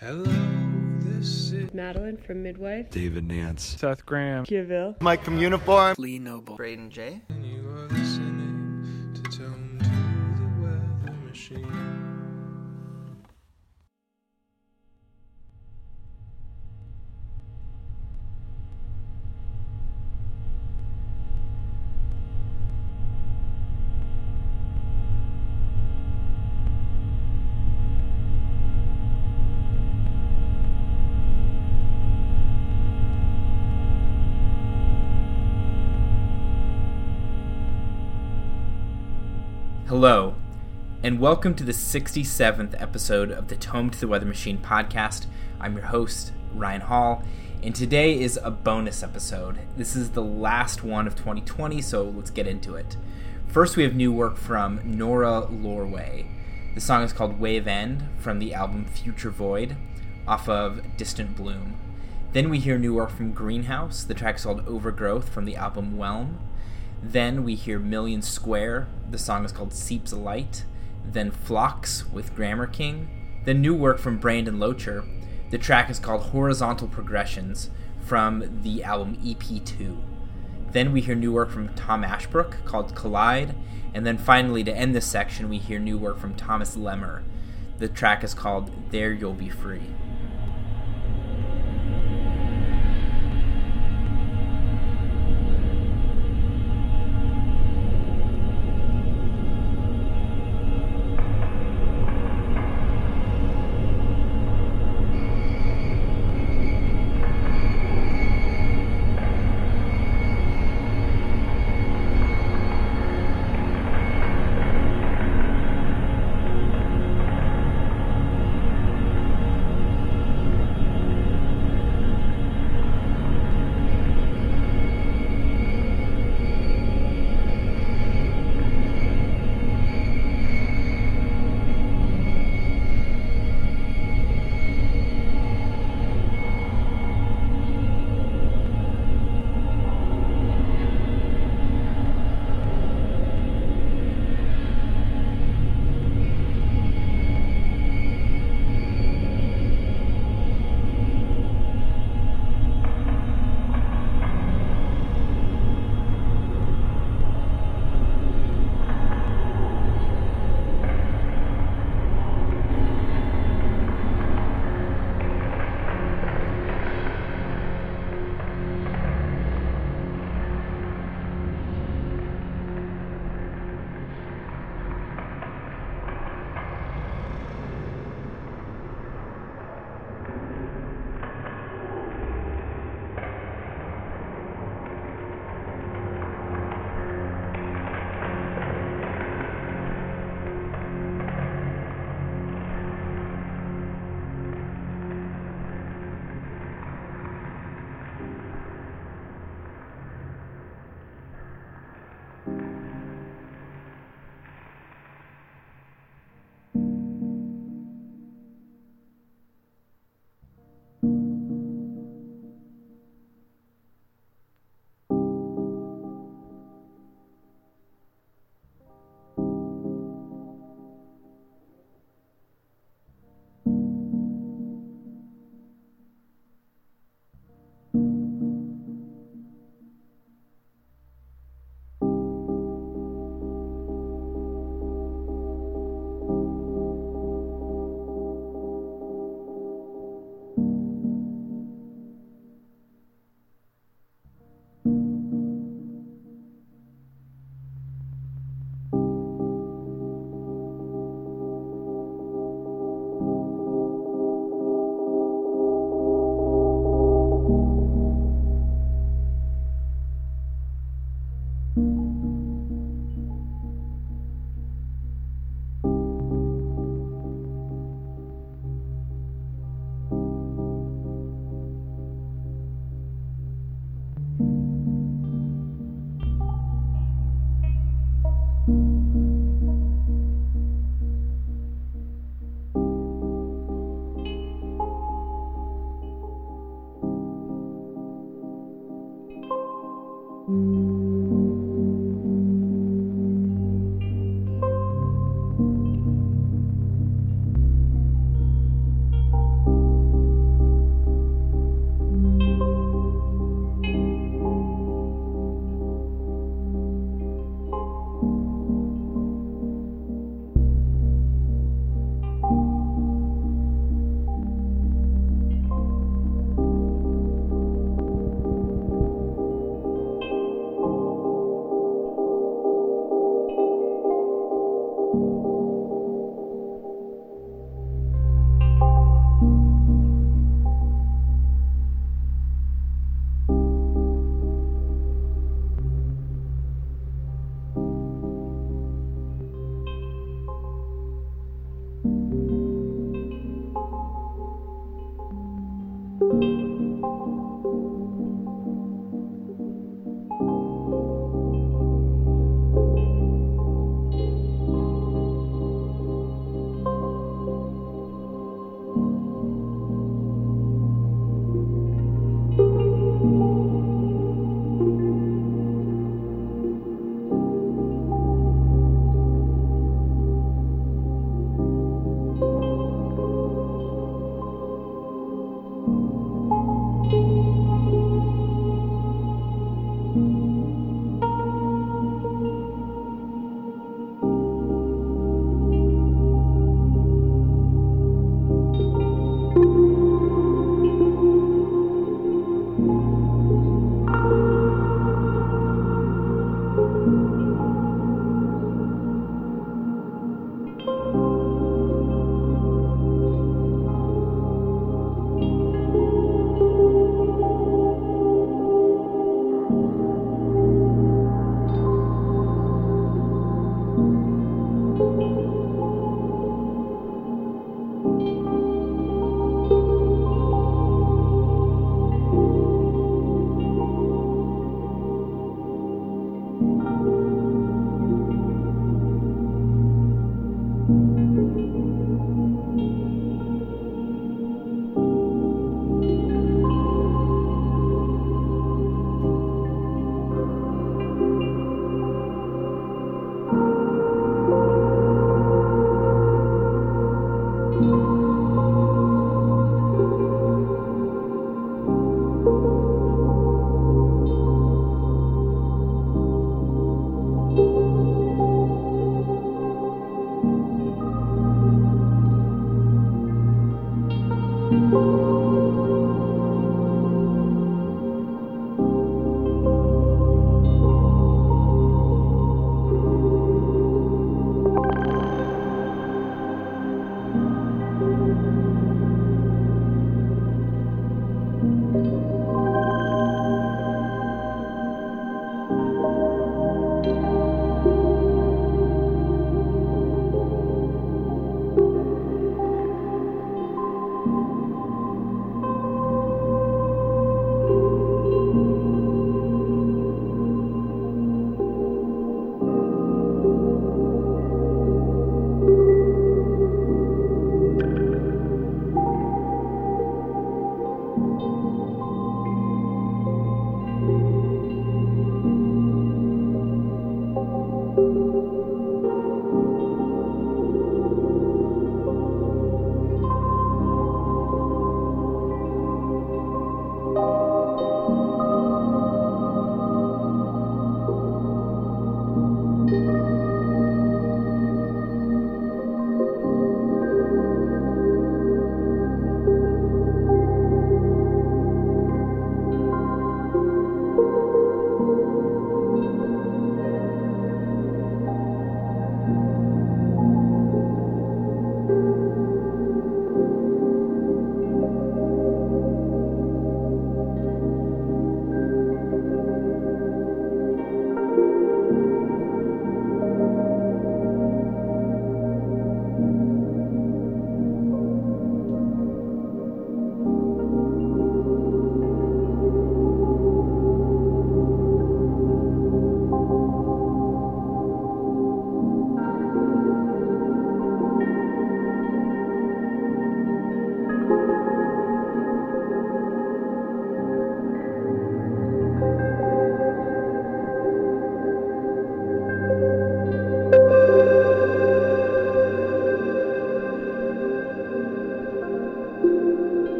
Hello, this is Madeline from Midwife. David Nance. Seth Graham. Kiville. Mike from Uniform. Lee Noble. Braden J. and you are listening to Tome to the Weather Machine. And welcome to the 67th episode of the Tome to the Weather Machine podcast. I'm your host, Ryan Hall, and today is a bonus episode. This is the last one of 2020, so let's get into it. First, we have new work from Norah Lorway. The song is called Wave End from the album Future Void off of Distant Bloom. Then we hear new work from Greenhouse. The track is called Overgrowth from the album Whelm. Then we hear Million Square. The song is called Seeps Light. Then Flocks with Grammar King. Then new work from Brandon Locher. The track is called Horizontal Progressions from the album EP2. Then we hear new work from Tom Ashbrook called Collide. And then finally, to end this section, we hear new work from Thomas Lemmer. The track is called There You'll Be Free.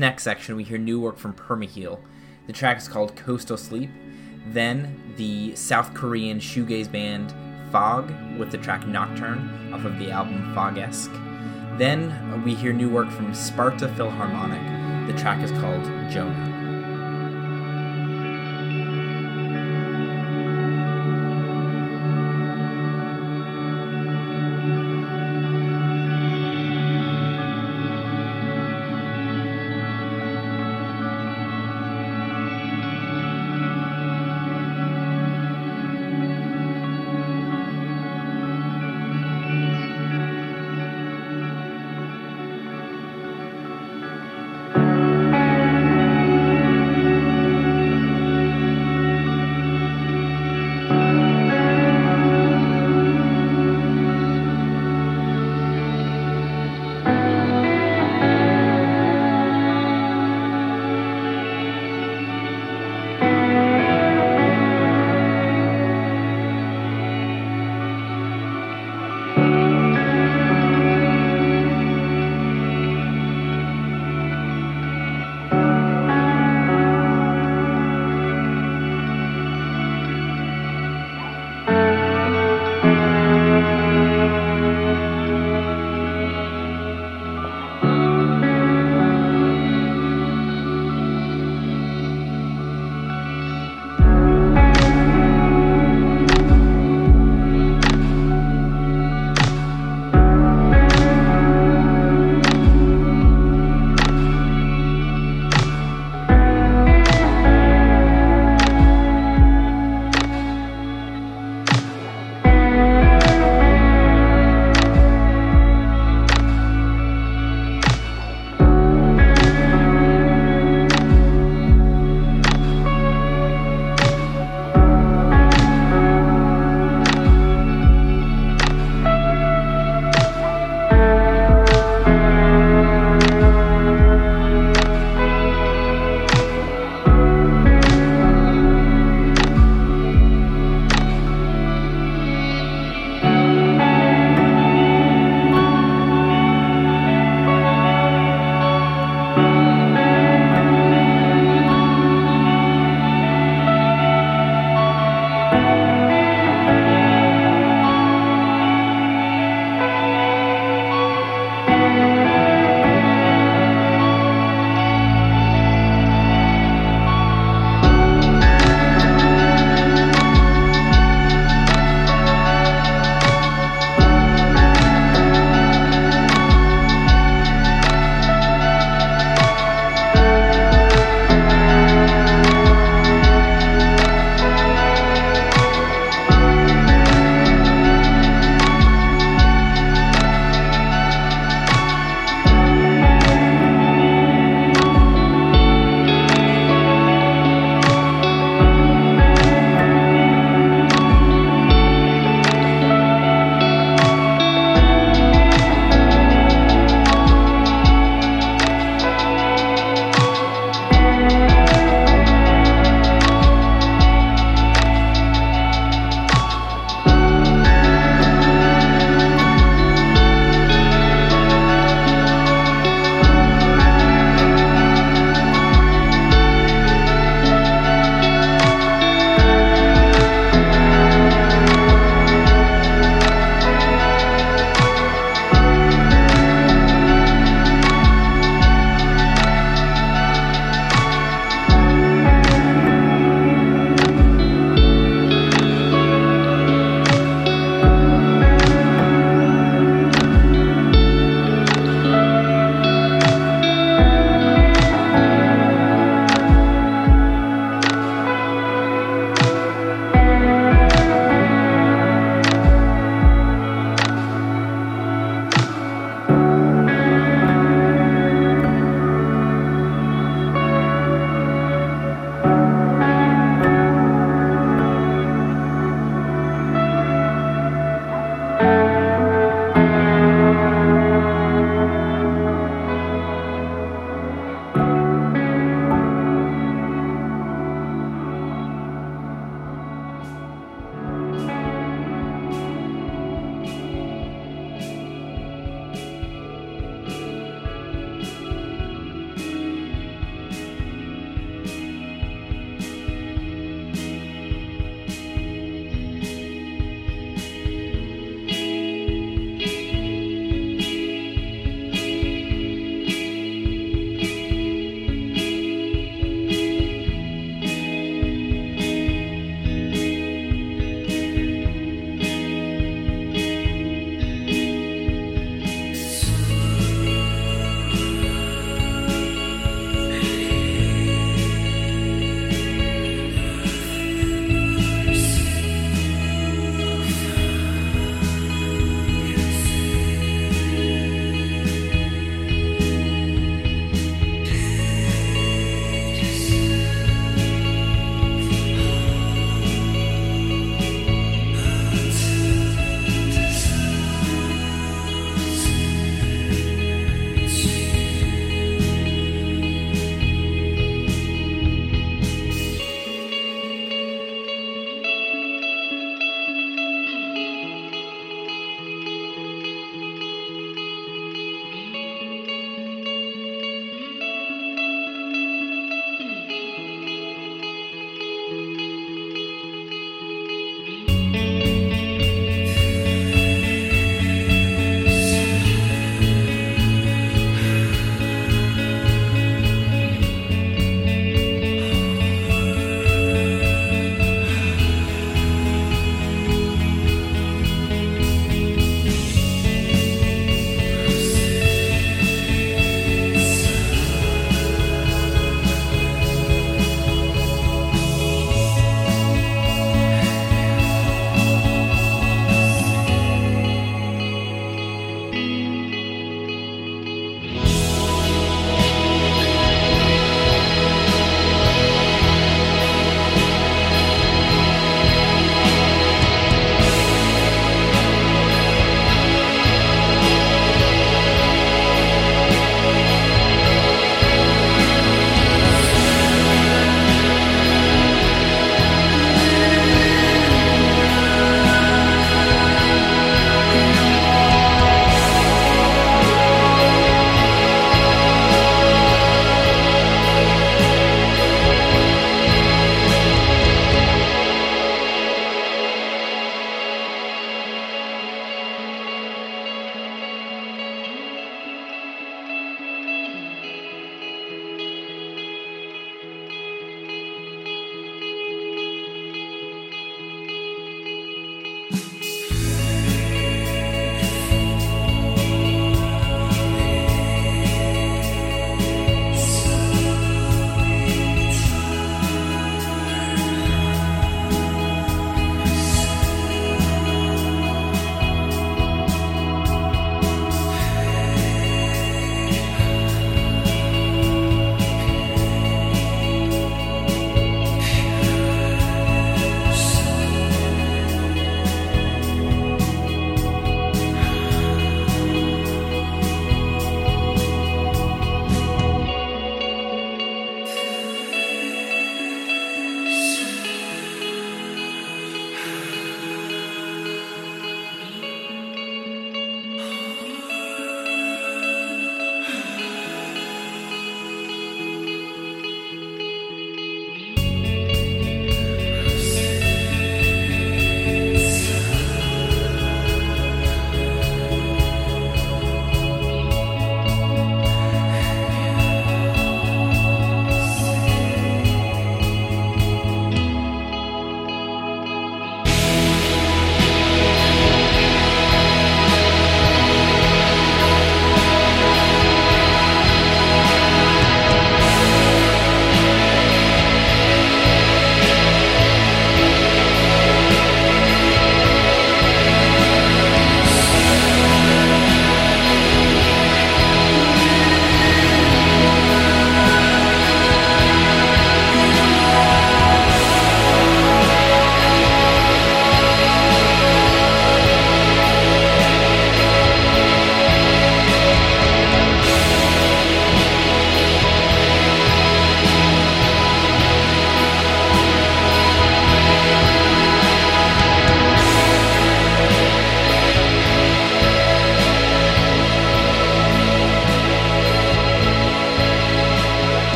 Next section, we hear new work from Permaheal. The track is called Coastal Sleep. Then the South Korean shoegaze band Fog with the track Nocturne off of the album Fog-esque. Then we hear new work from Sparta Philharmonic. The track is called Jonah.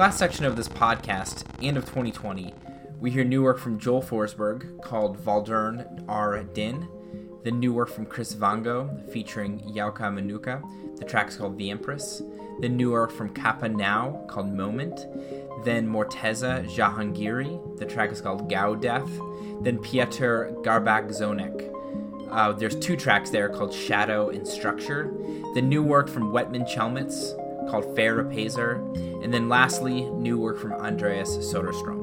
Last section of this podcast and of 2020, we hear new work from Joel Forsberg called Världen är din, the new work from Kris Vango featuring Youka Manuka, the track's called The Empress, the new work from Capa Nau called Moment, then Morteza Jahangiri, the track is called Guo Death, then Piotr Garbaczonek. Uh, there's two tracks there called Shadow and Structure, the new work from Whettman Chelmets called Faire Apaiser, and then lastly, new work from Andreas Söderström.